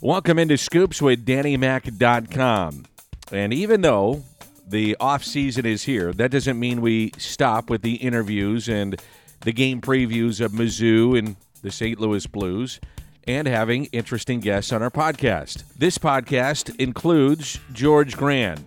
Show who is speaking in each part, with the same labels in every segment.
Speaker 1: Welcome into Scoops with DannyMac.com. And even though the off season is here, that doesn't mean we stop with the interviews and the game previews of Mizzou and the St. Louis Blues and having interesting guests on our podcast. This podcast includes George Grande.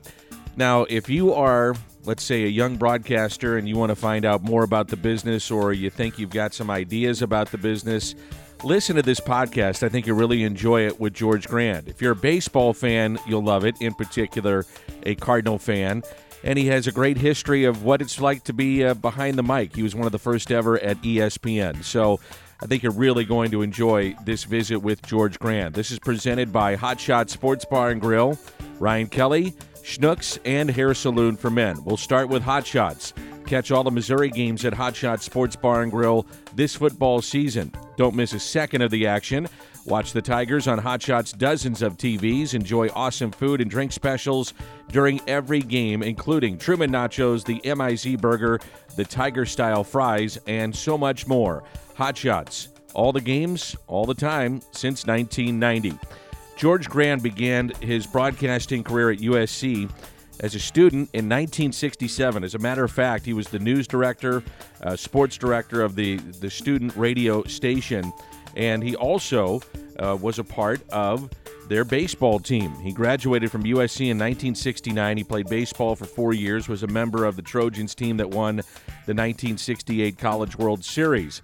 Speaker 1: Now, if you are, let's say, a young broadcaster and you want to find out more about the business or you think you've got some ideas about the business, listen to this podcast. I think you'll really enjoy it with George Grande. If you're a baseball fan, you'll love it, in particular, a Cardinal fan. And he has a great history of what it's like to be uh, behind the mic. He was one of the first ever at ESPN. So I think you're really going to enjoy this visit with George Grande. This is presented by Hot Shot Sports Bar and Grill, Ryan Kelly, Schnucks, and Hair Saloon for Men. We'll start with Hot Shots. Catch all the Missouri games at Hot Shot Sports Bar and Grill this football season. Don't miss a second of the action. Watch the Tigers on Hot Shot's dozens of TVs. Enjoy awesome food and drink specials during every game, including Truman Nachos, the MIZ Burger, the Tiger Style Fries, and so much more. Hot Shots. All the games, all the time, since 1990. George Grande began his broadcasting career at USC as a student in 1967. As a matter of fact, he was the news director, uh, sports director of the, the student radio station, and he also uh, was a part of their baseball team. He graduated from USC in 1969. He played baseball for four years, was a member of the Trojans team that won the 1968 College World Series.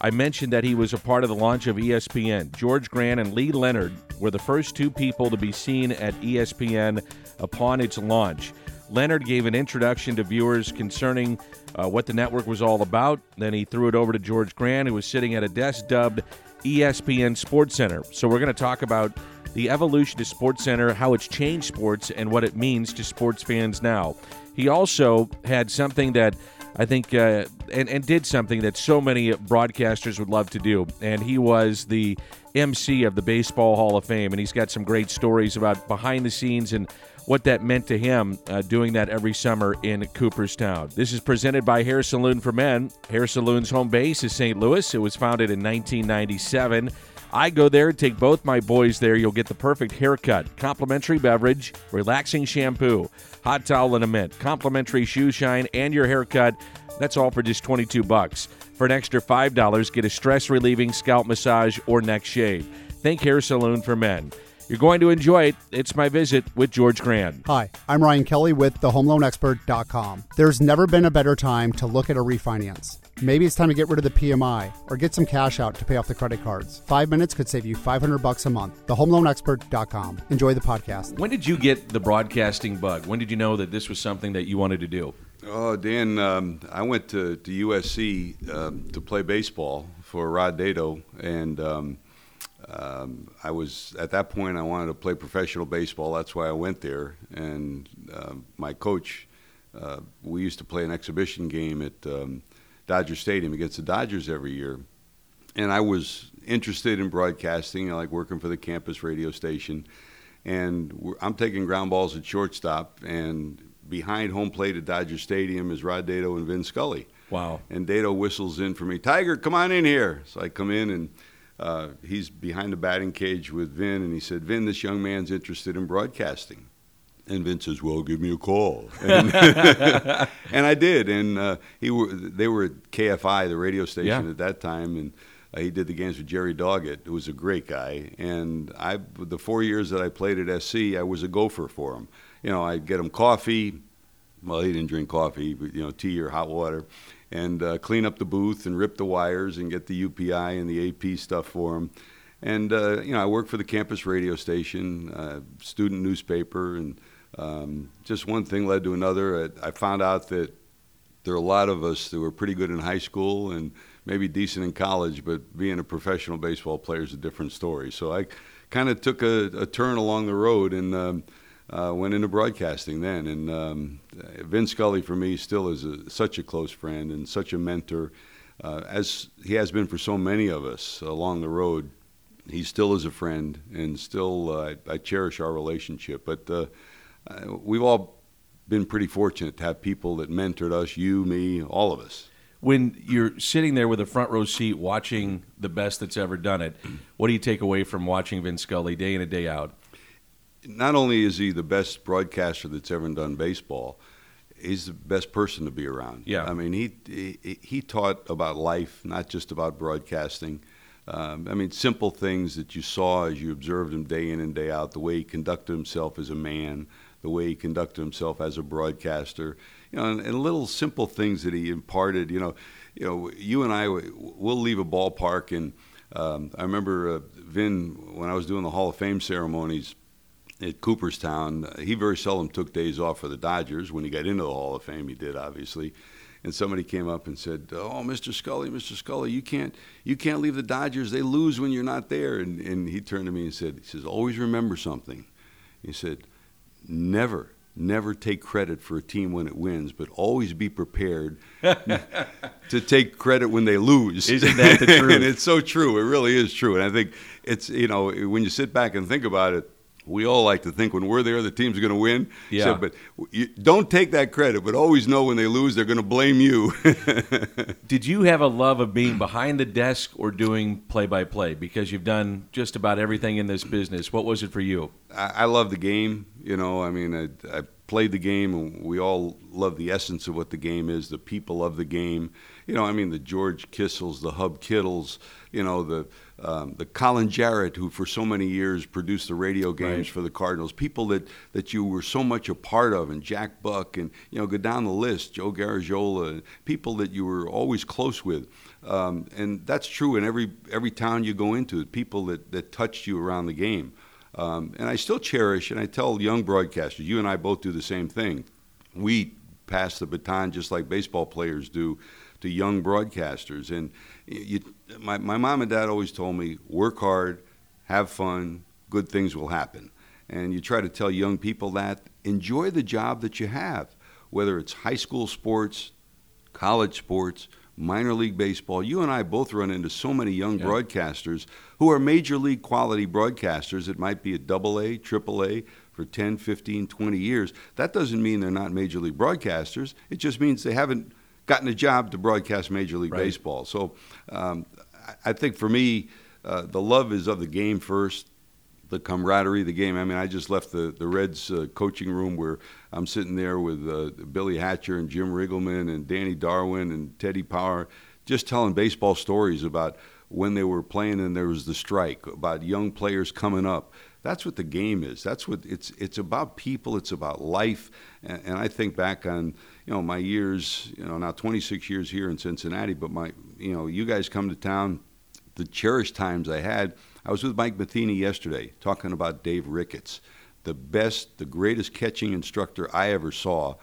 Speaker 1: I mentioned that he was a part of the launch of ESPN. George Grande and Lee Leonard were the first two people to be seen at ESPN upon its launch. Leonard gave an introduction to viewers concerning uh, what the network was all about. Then he threw it over to George Grande, who was sitting at a desk dubbed ESPN Sports Center. So we're going to talk about the evolution of Sports Center, how it's changed sports, and what it means to sports fans now. He also had something that I think, uh, and, and did something that so many broadcasters would love to do. And he was the MC of the Baseball Hall of Fame. And he's got some great stories about behind the scenes and what that meant to him uh, doing that every summer in Cooperstown. This is presented by Hair Saloon for Men. Hair Saloon's home base is St. Louis. It was founded in 1997. I go there, take both my boys there. You'll get the perfect haircut, complimentary beverage, relaxing shampoo, hot towel and a mint, complimentary shoe shine, and your haircut. That's all for just 22 bucks. For an extra $5, get a stress relieving scalp massage or neck shave. Think Hair Saloon for Men. You're going to enjoy it. It's my visit with George Grande.
Speaker 2: Hi, I'm Ryan Kelly with thehomeloanexpert.com. There's never been a better time to look at a refinance. Maybe it's time to get rid of the PMI or get some cash out to pay off the credit cards. Five minutes could save you 500 bucks a month. Thehomeloanexpert.com. Enjoy the podcast.
Speaker 1: When did you get the broadcasting bug? When did you know that this was something that you wanted to do?
Speaker 3: Oh, Dan, um, I went to, to USC um, to play baseball for Rod Dedeaux, and um, um, I was at that point I wanted to play professional baseball. That's why I went there. And uh, my coach, uh, we used to play an exhibition game at um, Dodger Stadium against the Dodgers every year, and I was interested in broadcasting. I like working for the campus radio station, and I'm taking ground balls at shortstop, and behind home plate at Dodger Stadium is Rod Dedeaux and Vin Scully.
Speaker 1: Wow!
Speaker 3: And Dedeaux whistles in for me, Tiger, come on in here. So I come in and uh, he's behind the batting cage with Vin, and he said, Vin, this young man's interested in broadcasting. And Vin says, "Well, give me a call," and, and I did. And uh, he were they were at KFI, the radio station
Speaker 1: Yeah.
Speaker 3: at that time, and uh, he did the games with Jerry Doggett, who was a great guy. And I, the four years that I played at SC, I was a gopher for him. You know, I'd get him coffee. Well, he didn't drink coffee, but you know, tea or hot water, and uh, clean up the booth and rip the wires and get the UPI and the AP stuff for him. And uh, you know, I worked for the campus radio station, uh, student newspaper, and um, just one thing led to another. I, I found out that there are a lot of us that were pretty good in high school and maybe decent in college, but being a professional baseball player is a different story. So I kind of took a, a turn along the road and um, uh, went into broadcasting then. And um, Vin Scully, for me, still is a, such a close friend and such a mentor, uh, as he has been for so many of us along the road. He still is a friend, and still uh, I, I cherish our relationship. But uh, uh, we've all been pretty fortunate to have people that mentored us, you, me, all of us.
Speaker 1: When you're sitting there with a front row seat watching the best that's ever done it, what do you take away from watching Vin Scully day in and day out?
Speaker 3: Not only is he the best broadcaster that's ever done baseball, he's the best person to be around.
Speaker 1: Yeah.
Speaker 3: I mean, he he, he taught about life, not just about broadcasting. Um, I mean, simple things that you saw as you observed him day in and day out, the way he conducted himself as a man, the way he conducted himself as a broadcaster, you know, and, and little simple things that he imparted. You know, you know, you and I we'll leave a ballpark, and um, I remember uh, Vin when I was doing the Hall of Fame ceremonies at Cooperstown. Uh, he very seldom took days off for the Dodgers. When he got into the Hall of Fame, he did obviously. And somebody came up and said, "Oh, Mr. Scully, Mr. Scully, you can't you can't leave the Dodgers. They lose when you're not there." And and he turned to me and said, "He says always remember something." He said, "Never." Never take credit for a team when it wins, but always be prepared to take credit when they lose.
Speaker 1: Isn't that the truth?
Speaker 3: and it's so true. It really is true. And I think it's you know when you sit back and think about it, we all like to think when we're there the team's going to win.
Speaker 1: Yeah.
Speaker 3: So, but you, don't take that credit, but always know when they lose they're going to blame you.
Speaker 1: Did you have a love of being behind the desk or doing play by play? Because you've done just about everything in this business. What was it for you?
Speaker 3: I, I love the game. You know, I mean, I, I played the game, and we all love the essence of what the game is. The people of the game. You know, I mean, the George Kissels, the Hub Kittles. You know, the um, the Colin Jarrett, who for so many years produced the radio games
Speaker 1: Right.
Speaker 3: for the Cardinals. People that that you were so much a part of, and Jack Buck, and you know, go down the list. Joe Garagiola, people that you were always close with. Um, and that's true in every every town you go into. People that, that touched you around the game. Um, and I still cherish, and I tell young broadcasters, you and I both do the same thing. We pass the baton just like baseball players do to young broadcasters. And you, my, my mom and dad always told me, work hard, have fun, good things will happen. And you try to tell young people that, enjoy the job that you have, whether it's high school sports, college sports, minor league baseball. You and I both run into so many young
Speaker 1: Yeah.
Speaker 3: broadcasters who are major league quality broadcasters. It might be at double A, triple A for 10, 15, 20 years. That doesn't mean they're not major league broadcasters. It just means they haven't gotten a job to broadcast major league
Speaker 1: Right.
Speaker 3: baseball. So um, I- I think for me, uh, the love is of the game first the camaraderie of the game. I mean, I just left the the Reds uh, coaching room where I'm sitting there with uh, Billy Hatcher and Jim Riggleman and Danny Darwin and Teddy Power, just telling baseball stories about when they were playing and there was the strike, about young players coming up. That's what the game is. That's what it's it's about people. It's about life. And, and I think back on you know my years, you know now 26 years here in Cincinnati, but my you know you guys come to town the cherished times I had. I was with Mike Matheny yesterday talking about Dave Ricketts, the best, the greatest catching instructor I ever saw.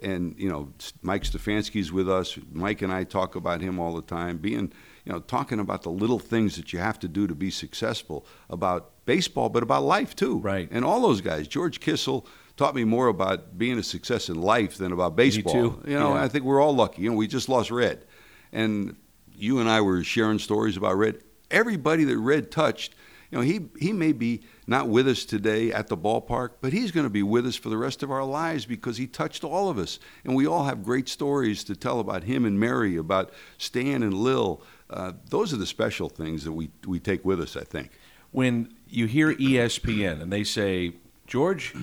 Speaker 3: And you know, Mike Stefanski's with us. Mike and I talk about him all the time. Being, you know, talking about the little things that you have to do to be successful about baseball, but about life too.
Speaker 1: Right.
Speaker 3: And all those guys. George Kissel taught me more about being a success in life than about baseball.
Speaker 1: too.
Speaker 3: You know,
Speaker 1: Yeah.
Speaker 3: I think we're all lucky. You know, we just lost Red, and you and I were sharing stories about Red. Everybody that Red touched, you know, he he may be not with us today at the ballpark, but he's going to be with us for the rest of our lives because he touched all of us, and we all have great stories to tell about him and Mary, about Stan and Lil. Uh, those are the special things that we we take with us. I think.
Speaker 1: When you hear ESPN and they say, George,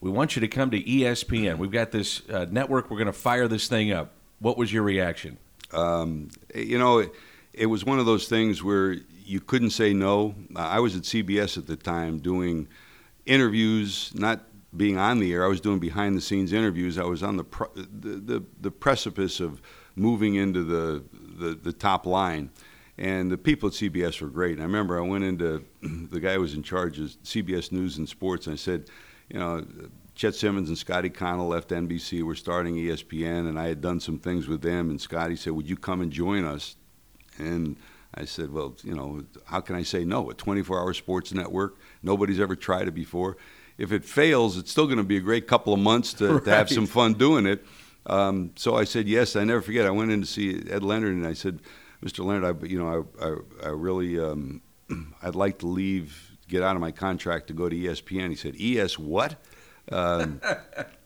Speaker 1: we want you to come to ESPN. We've got this uh, network. We're going to fire this thing up. What was your reaction?
Speaker 3: um, you know, it, was one of those things where you couldn't say no. I was at CBS at the time doing interviews, not being on the air. I was doing behind the scenes interviews. I was on the pr- the, the, the precipice of moving into the, the, the top line. And the people at CBS were great. And I remember I went into the guy who was in charge of CBS News and Sports, and I said, you know, Chet Simmons and Scotty Connal left NBC. We're starting ESPN, and I had done some things with them. And Scotty said, "Would you come and join us?" And I said, "Well, you know, how can I say no? A 24-hour sports network. Nobody's ever tried it before. If it fails, it's still going to be a great couple of months to, to have some fun doing it." Um, so I said yes. I never forget. I went in to see Ed Leonard, and I said, "Mr. Leonard, I, you know, I, I, I really, um, I'd like to leave, get out of my contract to go to ESPN." He said, "ES what?" Um,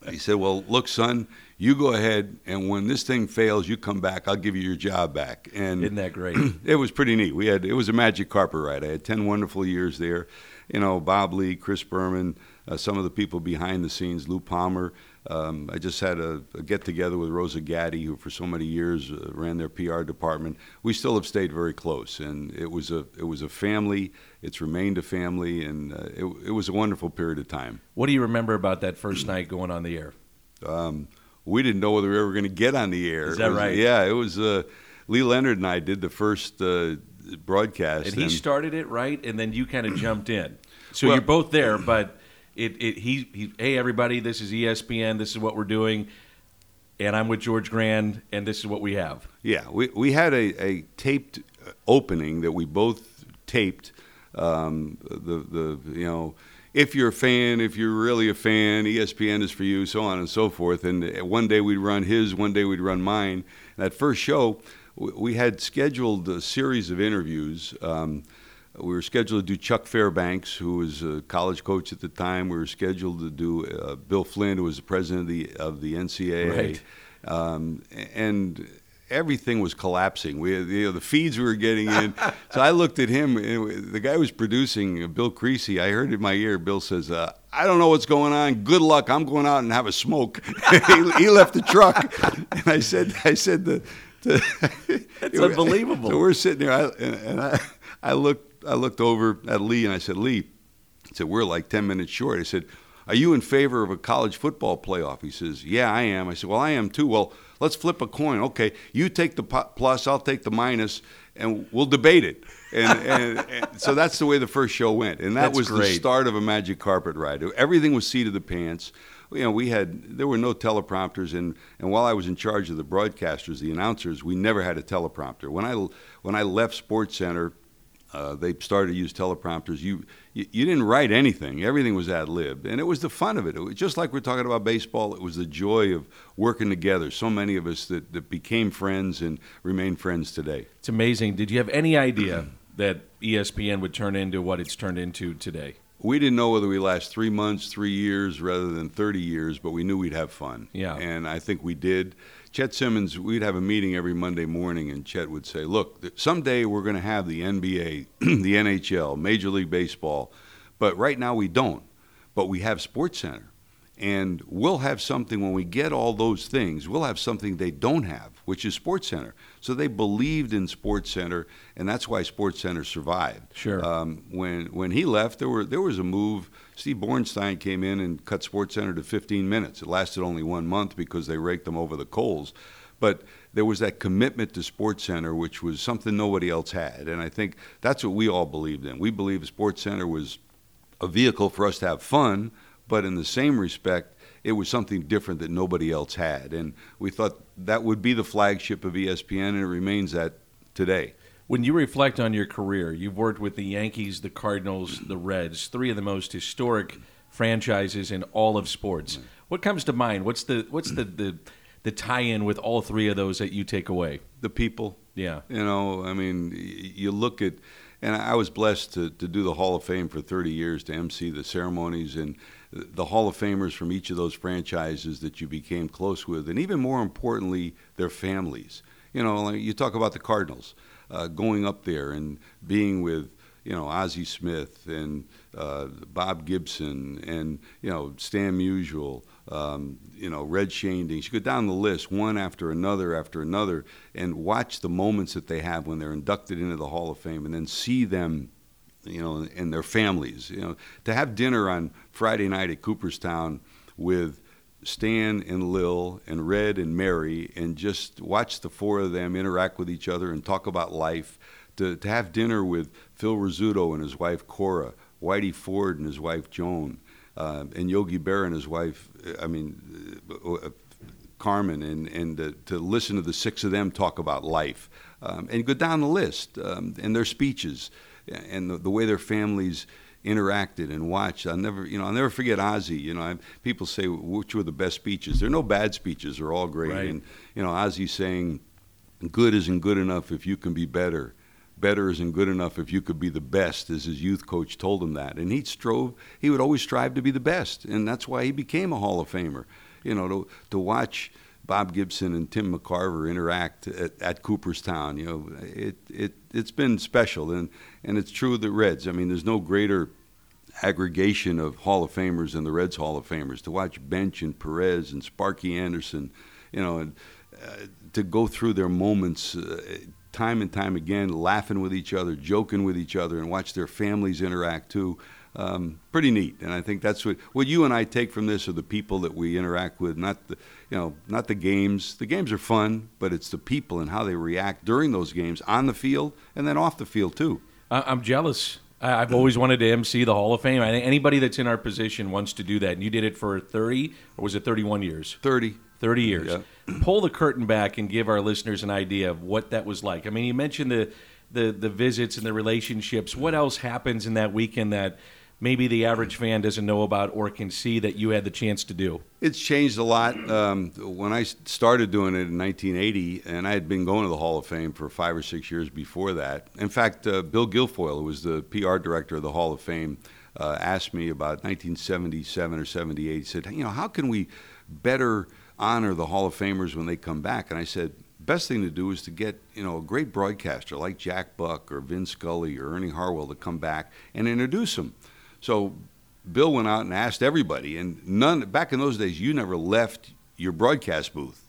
Speaker 3: he said, "Well, look, son, you go ahead, and when this thing fails, you come back. I'll give you your job back." And
Speaker 1: Isn't that great?
Speaker 3: it was pretty neat. We had it was a magic carpet ride. I had ten wonderful years there. You know, Bob Ley, Chris Berman, uh, some of the people behind the scenes, Lou Palmer. Um, I just had a, a get together with Rosa Gatti, who for so many years uh, ran their PR department. We still have stayed very close, and it was a it was a family. It's remained a family, and uh, it, it was a wonderful period of time.
Speaker 1: What do you remember about that first night going on the air?
Speaker 3: Um, we didn't know whether we were ever going to get on the air.
Speaker 1: Is that
Speaker 3: was-
Speaker 1: right?
Speaker 3: Yeah, it was. Uh, Lee Leonard and I did the first uh, broadcast,
Speaker 1: And he started it right, and then you kind of jumped in. So
Speaker 3: Well-
Speaker 1: you're both there, but it, it he, he hey everybody, this is ESPN, this is what we're doing, and I'm with George Grande, and this is what we have.
Speaker 3: Yeah, we, we had a, a taped opening that we both taped. Um, the the you know, if you're a fan, if you're really a fan, ESPN is for you, so on and so forth. And one day we'd run his, one day we'd run mine. That first show, we had scheduled a series of interviews. Um, we were scheduled to do Chuck Fairbanks, who was a college coach at the time. We were scheduled to do uh, Bill Flynn, who was the president of the of the NCAA
Speaker 1: Right.
Speaker 3: um, and everything was collapsing. We, you know, the feeds we were getting in. so I looked at him. The guy was producing, uh, Bill Creasy. I heard in my ear. Bill says, uh, "I don't know what's going on. Good luck. I'm going out and have a smoke." he, he left the truck, and I said, "I said the." the
Speaker 1: That's unbelievable.
Speaker 3: So we're sitting there, I, and, and I, I looked, I looked over at Lee, and I said, "Lee," I said, "We're like ten minutes short." I said, "Are you in favor of a college football playoff?" He says, "Yeah, I am." I said, "Well, I am too." Well, let's flip a coin. Okay, you take the plus, I'll take the minus, and we'll debate it. And, and, and so that's the way the first show went, and that
Speaker 1: That's
Speaker 3: was the start of a magic carpet ride. Everything was seat of the pants. You know, we had there were no teleprompters, and, and while I was in charge of the broadcasters, the announcers, we never had a teleprompter. When I when I left Sports Center uh, they started to use teleprompters. You, you you didn't write anything. Everything was ad lib, and it was the fun of it. It was just like we're talking about baseball. It was the joy of working together. So many of us that, that became friends and remain friends today.
Speaker 1: It's amazing. Did you have any idea that E ESPN would turn into what it's turned into today?
Speaker 3: We didn't know whether we last three months, three years, rather than thirty years, but we knew we'd have fun.
Speaker 1: Yeah.
Speaker 3: and I think we did. Chet Simmons, we'd have a meeting every Monday morning, and Chet would say, "Look, someday we're going to have the NBA, the NHL, Major League Baseball, but right now we don't. But we have Sports Center, and we'll have something when we get all those things. We'll have something they don't have, which is Sports Center. So they believed in Sports Center, and that's why Sports Center survived.
Speaker 1: Sure.
Speaker 3: Um, when when he left, there were there was a move. Steve Bornstein came in and cut Sports Center to 15 minutes. It lasted only one month because they raked them over the coals, but there was that commitment to Sports Center, which was something nobody else had, and I think that's what we all believed in. We believed Sports Center was a vehicle for us to have fun, but in the same respect, it was something different that nobody else had, and we thought that would be the flagship of ESPN, and it remains that today.
Speaker 1: When you reflect on your career, you've worked with the Yankees, the Cardinals, the Reds, three of the most historic franchises in all of sports. Mm-hmm. What comes to mind? What's the what's the, the the tie-in with all three of those that you take away?
Speaker 3: The people,
Speaker 1: Yeah.
Speaker 3: You know, I mean, you look at, and I was blessed to, to do the Hall of Fame for 30 years to MC the ceremonies and the Hall of Famers from each of those franchises that you became close with, and even more importantly, their families. You know, like you talk about the Cardinals uh, going up there and being with, you know, Ozzie Smith and uh, Bob Gibson and, you know, Stan Musial, um, you know, Red Schoendienst. You go down the list, one after another after another, and watch the moments that they have when they're inducted into the Hall of Fame and then see them you know, and their families. You know, to have dinner on Friday night at Cooperstown with Stan and Lil and Red and Mary, and just watch the four of them interact with each other and talk about life. To to have dinner with Phil Rizzuto and his wife Cora, Whitey Ford and his wife Joan, uh, and Yogi Berra and his wife. I mean. Uh, uh, Carmen and and uh, to listen to the six of them talk about life um, and go down the list um, and their speeches and the, the way their families interacted and watched. I'll never, you know, I'll never forget Ozzie. You know, I, people say which were the best speeches. There are no bad speeches; they're all great.
Speaker 1: Right.
Speaker 3: And you know, Ozzie saying, "Good isn't good enough if you can be better." better isn't good enough if you could be the best, as his youth coach told him that. And he strove, he would always strive to be the best. And that's why he became a Hall of Famer. You know, to, to watch Bob Gibson and Tim McCarver interact at, at Cooperstown, you know, it, it, it's been special. And, and it's true of the Reds. I mean, there's no greater aggregation of Hall of Famers than the Reds Hall of Famers. To watch Bench and Perez and Sparky Anderson, you know, and uh, to go through their moments uh, time and time again, laughing with each other, joking with each other, and watch their families interact too. Um, pretty neat, and I think that's what what you and I take from this are the people that we interact with, not the you know not the games. The games are fun, but it's the people and how they react during those games on the field and then off the field too.
Speaker 1: I'm jealous. I've always wanted to MC the Hall of Fame. Anybody that's in our position wants to do that, and you did it for 30 or was it 31 years?
Speaker 3: 30.
Speaker 1: 30 years. Yeah. Pull the curtain back and give our listeners an idea of what that was like. I mean, you mentioned the the the visits and the relationships. What else happens in that weekend that maybe the average fan doesn't know about or can see that you had the chance to do?
Speaker 3: It's changed a lot. Um, when I started doing it in 1980, and I had been going to the Hall of Fame for five or six years before that. In fact, uh, Bill Guilfoyle, who was the PR director of the Hall of Fame, uh, asked me about 1977 or 78. He said, "You know, how can we better?" honor the Hall of Famers when they come back. And I said, best thing to do is to get you know a great broadcaster like Jack Buck or Vin Scully or Ernie Harwell to come back and introduce them. So Bill went out and asked everybody, and none back in those days you never left your broadcast booth.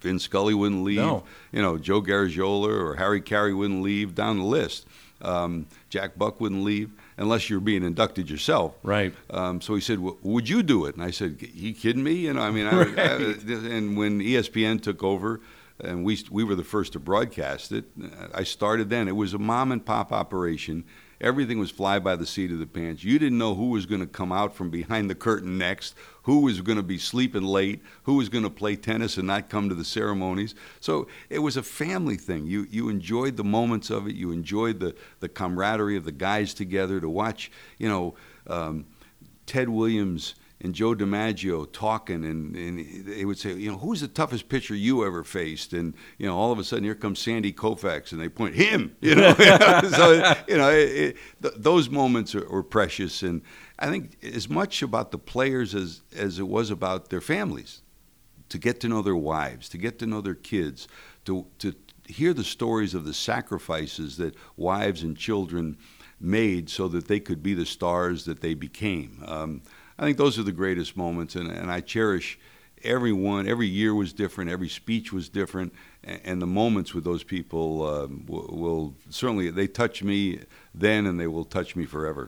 Speaker 3: Vin Scully wouldn't leave.
Speaker 1: No.
Speaker 3: You know, Joe Garagiola or Harry Caray wouldn't leave. Down the list, um, Jack Buck wouldn't leave unless you're being inducted yourself.
Speaker 1: Right.
Speaker 3: Um, so he said, well, "Would you do it?" And I said, "You kidding me?" You know, I mean, I,
Speaker 1: right.
Speaker 3: I, and when ESPN took over, and we we were the first to broadcast it, I started then. It was a mom and pop operation. Everything was fly by the seat of the pants. You didn't know who was going to come out from behind the curtain next, who was going to be sleeping late, who was going to play tennis and not come to the ceremonies. So it was a family thing. You you enjoyed the moments of it. You enjoyed the the camaraderie of the guys together to watch. You know, um, Ted Williams and Joe DiMaggio talking, and, and they would say, you know, who's the toughest pitcher you ever faced? And you know, all of a sudden, here comes Sandy Koufax, and they point him. You know, so you know, it, it, th- those moments are, precious, and I think as much about the players as as it was about their families, to get to know their wives, to get to know their kids, to to hear the stories of the sacrifices that wives and children made so that they could be the stars that they became. Um, I think those are the greatest moments, and, and I cherish every one. Every year was different, every speech was different, and, and the moments with those people um, will, will certainly they touch me then, and they will touch me forever.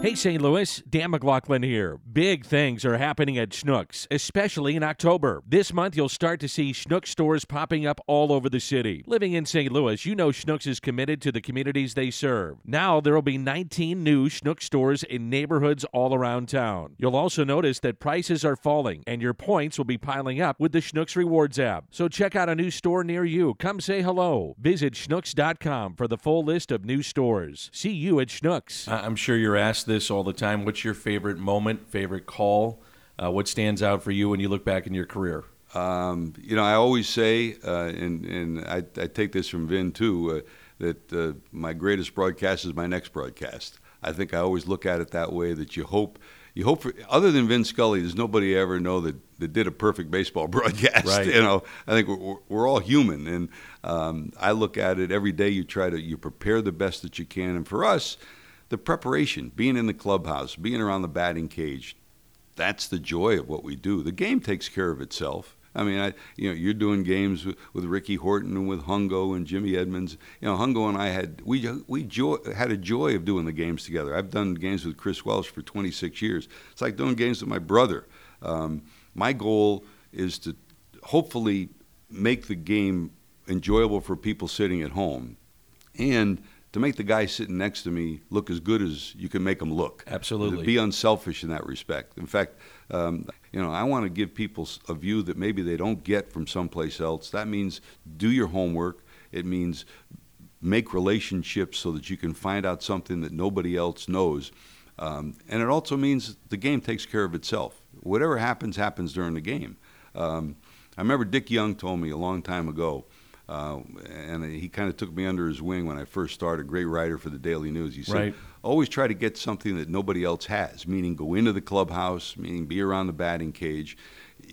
Speaker 1: Hey, St. Louis, Dan McLaughlin here. Big things are happening at Schnucks, especially in October. This month, you'll start to see Schnucks stores popping up all over the city. Living in St. Louis, you know Schnucks is committed to the communities they serve. Now, there will be 19 new Schnucks stores in neighborhoods all around town. You'll also notice that prices are falling, and your points will be piling up with the Schnucks Rewards app. So check out a new store near you. Come say hello. Visit Schnucks.com for the full list of new stores. See you at Schnucks. I'm sure you're asked this all the time. What's your favorite moment, favorite call? Uh, what stands out for you when you look back in your career?
Speaker 3: Um, you know, I always say, uh, and, and I, I, take this from Vin too, uh, that uh, my greatest broadcast is my next broadcast. I think I always look at it that way. That you hope, you hope for. Other than Vin Scully, there's nobody I ever know that, that did a perfect baseball broadcast.
Speaker 1: Right.
Speaker 3: You know, I think we're, we're all human, and um, I look at it every day. You try to you prepare the best that you can, and for us the preparation, being in the clubhouse, being around the batting cage, that's the joy of what we do. The game takes care of itself. I mean, I, you know, you're doing games with, with Ricky Horton and with Hungo and Jimmy Edmonds. You know, Hungo and I had we we joy, had a joy of doing the games together. I've done games with Chris Welsh for 26 years. It's like doing games with my brother. Um, my goal is to hopefully make the game enjoyable for people sitting at home, and to make the guy sitting next to me look as good as you can make him look.
Speaker 1: Absolutely.
Speaker 3: To be unselfish in that respect. In fact, um, you know, I want to give people a view that maybe they don't get from someplace else. That means do your homework. It means make relationships so that you can find out something that nobody else knows. Um, and it also means the game takes care of itself. Whatever happens, happens during the game. Um, I remember Dick Young told me a long time ago Uh, and he kind of took me under his wing when I first started. Great writer for the Daily News. He said,
Speaker 1: Right.
Speaker 3: always try to get something that nobody else has, meaning go into the clubhouse, meaning be around the batting cage.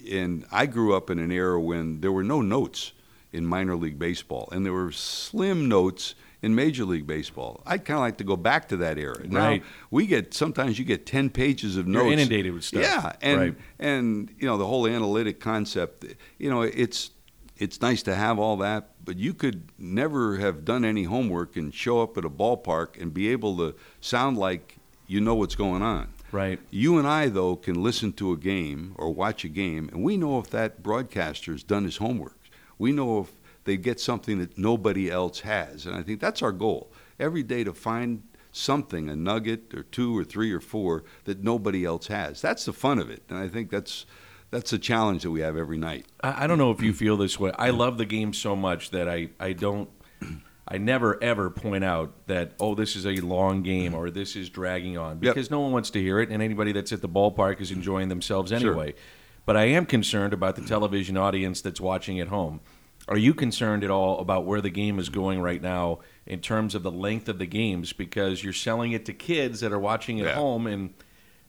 Speaker 3: And I grew up in an era when there were no notes in minor league baseball, and there were slim notes in Major League Baseball. I'd kind of like to go back to that era. Now,
Speaker 1: Right.
Speaker 3: we get sometimes you get ten pages of
Speaker 1: You're
Speaker 3: notes.
Speaker 1: inundated with stuff.
Speaker 3: Yeah, and
Speaker 1: Right.
Speaker 3: and you know the whole analytic concept. You know, it's it's nice to have all that, but you could never have done any homework and show up at a ballpark and be able to sound like you know what's going on.
Speaker 1: Right.
Speaker 3: You and I, though, can listen to a game or watch a game, and we know if that broadcaster's done his homework. We know if they get something that nobody else has. And I think that's our goal every day to find something, a nugget or two or three or four, that nobody else has. That's the fun of it. And I think that's. That's a challenge that we have every night.
Speaker 1: I, I don't know if you feel this way. I love the game so much that I, I don't I never ever point out that oh this is a long game or this is dragging on
Speaker 3: Yep.
Speaker 1: because no one wants to hear it and anybody that's at the ballpark is enjoying themselves anyway. But I am concerned about the television audience that's watching at home. Are you concerned at all about where the game is going right now in terms of the length of the games because you're selling it to kids that are watching at
Speaker 3: Yeah.
Speaker 1: home and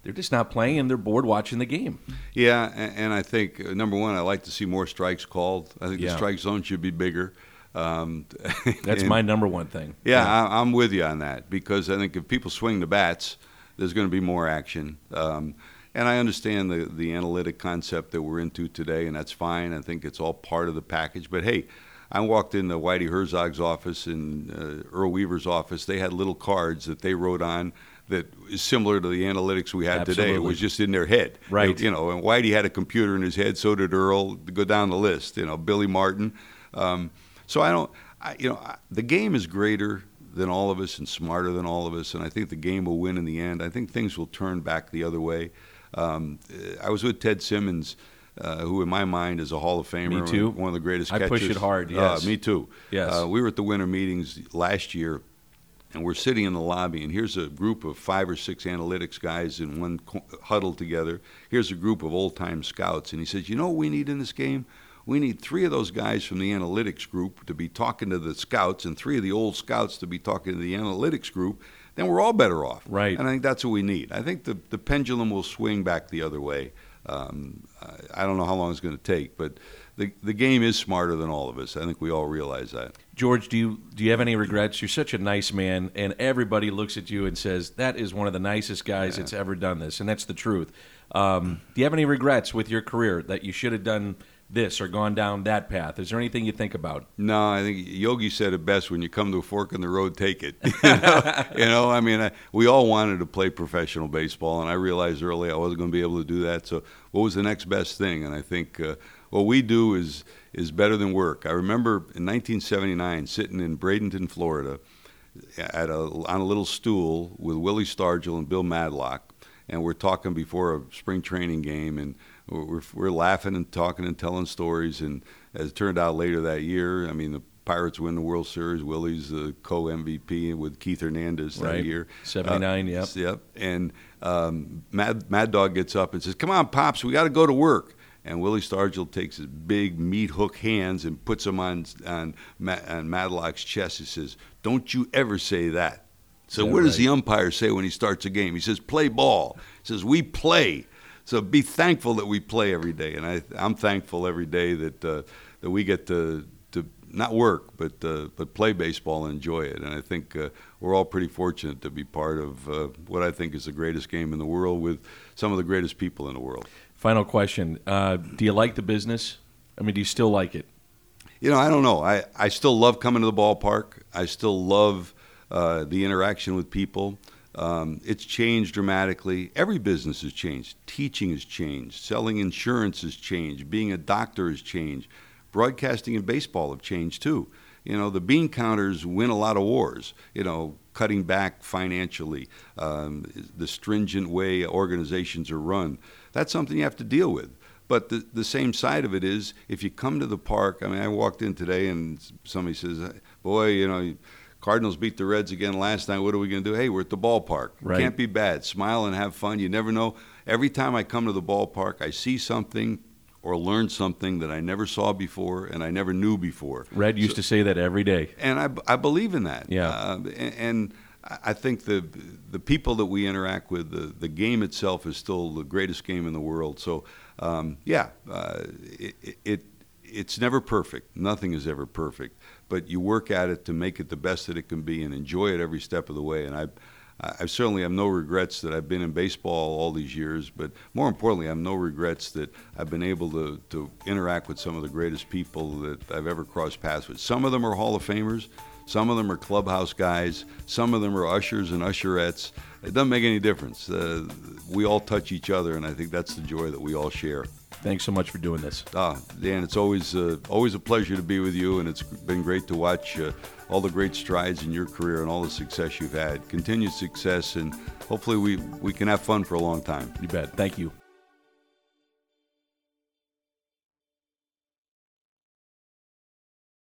Speaker 1: they're just not playing and they're bored watching the game.
Speaker 3: Yeah, and, and I think uh, number one, I like to see more strikes called. I think
Speaker 1: Yeah.
Speaker 3: the strike zone should be bigger. Um,
Speaker 1: That's
Speaker 3: and-
Speaker 1: my number one thing.
Speaker 3: Yeah, I, I'm with you on that because I think if people swing the bats, there's going to be more action. Um, and I understand the, the analytic concept that we're into today, and that's fine. I think it's all part of the package. But hey, I walked into Whitey Herzog's office and uh, Earl Weaver's office. They had little cards that they wrote on that is similar to the analytics we had today. It was just in their head.
Speaker 1: Right.
Speaker 3: You know, and Whitey had a computer in his head, so did Earl. Go down the list. You know, Billy Martin. Um, so I don't, I, you know, I, the game is greater than all of us and smarter than all of us, and I think the game will win in the end. I think things will turn back the other way. Um, I was with Ted Simmons, uh, who in my mind is a Hall of Famer,
Speaker 1: Me too.
Speaker 3: one of the greatest
Speaker 1: I
Speaker 3: catchers.
Speaker 1: push it hard,
Speaker 3: Uh,
Speaker 1: yes.
Speaker 3: me too.
Speaker 1: Yes.
Speaker 3: Uh, we were at the winter meetings last year, and we're sitting in the lobby, and here's a group of five or six analytics guys in one co- huddle together. Here's a group of old time scouts, and he says, "You know what we need in this game? We need three of those guys from the analytics group to be talking to the scouts, and three of the old scouts to be talking to the analytics group. Then we're all better off.
Speaker 1: Right.
Speaker 3: And I think that's what we need. I think the the pendulum will swing back the other way. Um, I, I don't know how long it's going to take, but the the game is smarter than all of us. I think we all realize that.
Speaker 1: George, do you do you have any regrets? You're such a nice man, and everybody looks at you and says that is one of the nicest guys that's ever done this, and that's the truth. Um, do you have any regrets with your career that you should have done this or gone down that path? Is there anything you think about?
Speaker 3: No, I think Yogi said it best. When you come to a fork in the road, take it. you, know? You know, I mean, I, we all wanted to play professional baseball, and I realized early I wasn't going to be able to do that. So, what was the next best thing? And I think uh, what we do is is better than work. I remember in 1979 sitting in Bradenton, Florida, at a on a little stool with Willie Stargell and Bill Madlock, and we're talking before a spring training game, and we're, we're laughing and talking and telling stories. And as it turned out later that year, I mean, the Pirates win the World Series. Willie's the co MVP with Keith Hernandez that
Speaker 1: Right.
Speaker 3: year.
Speaker 1: 79, yep.
Speaker 3: Yep. And um, Mad, Mad Dog gets up and says, Come on, Pops, we got to go to work. And Willie Stargell takes his big meat hook hands and puts them on, on, on Madlock's chest. He says, Don't you ever say that. So,
Speaker 1: Yeah,
Speaker 3: what does the umpire say when he starts a game? He says, Play ball. He says, We play. So, be thankful that we play every day. And I, I'm thankful every day that, uh, that we get to, to not work, but, uh, but play baseball and enjoy it. And I think uh, we're all pretty fortunate to be part of uh, what I think is the greatest game in the world with some of the greatest people in the world.
Speaker 1: Final question: uh, Do you like the business? I mean, do you still like it?
Speaker 3: You know, I don't know. I, I still love coming to the ballpark. I still love uh, the interaction with people. Um, it's changed dramatically. Every business has changed. Teaching has changed. Selling insurance has changed. Being a doctor has changed. Broadcasting and baseball have changed too. You know, the bean counters win a lot of wars. You know, cutting back financially, um, the stringent way organizations are run. That's something you have to deal with. But the, the same side of it is if you come to the park, I mean, I walked in today and somebody says, Boy, you know, Cardinals beat the Reds again last night. What are we going to do? Hey, we're at the ballpark.
Speaker 1: Right.
Speaker 3: Can't be bad. Smile and have fun. You never know. Every time I come to the ballpark, I see something or learn something that I never saw before and I never knew before.
Speaker 1: Red used so, to say that every day,
Speaker 3: and I, I believe in that.
Speaker 1: Yeah, uh,
Speaker 3: and, and I think the the people that we interact with, the, the game itself is still the greatest game in the world. So, um, yeah, uh, it, it, it's never perfect. Nothing is ever perfect, but you work at it to make it the best that it can be and enjoy it every step of the way. And I, I certainly have no regrets that I've been in baseball all these years, but more importantly, I have no regrets that I've been able to, to interact with some of the greatest people that I've ever crossed paths with. Some of them are Hall of Famers. Some of them are clubhouse guys. Some of them are ushers and usherettes. It doesn't make any difference. Uh, we all touch each other, and I think that's the joy that we all share.
Speaker 1: Thanks so much for doing this.
Speaker 3: Ah, Dan, it's always uh, always a pleasure to be with you, and it's been great to watch uh, all the great strides in your career and all the success you've had. Continued success, and hopefully we, we can have fun for a long time.
Speaker 1: You bet. Thank you.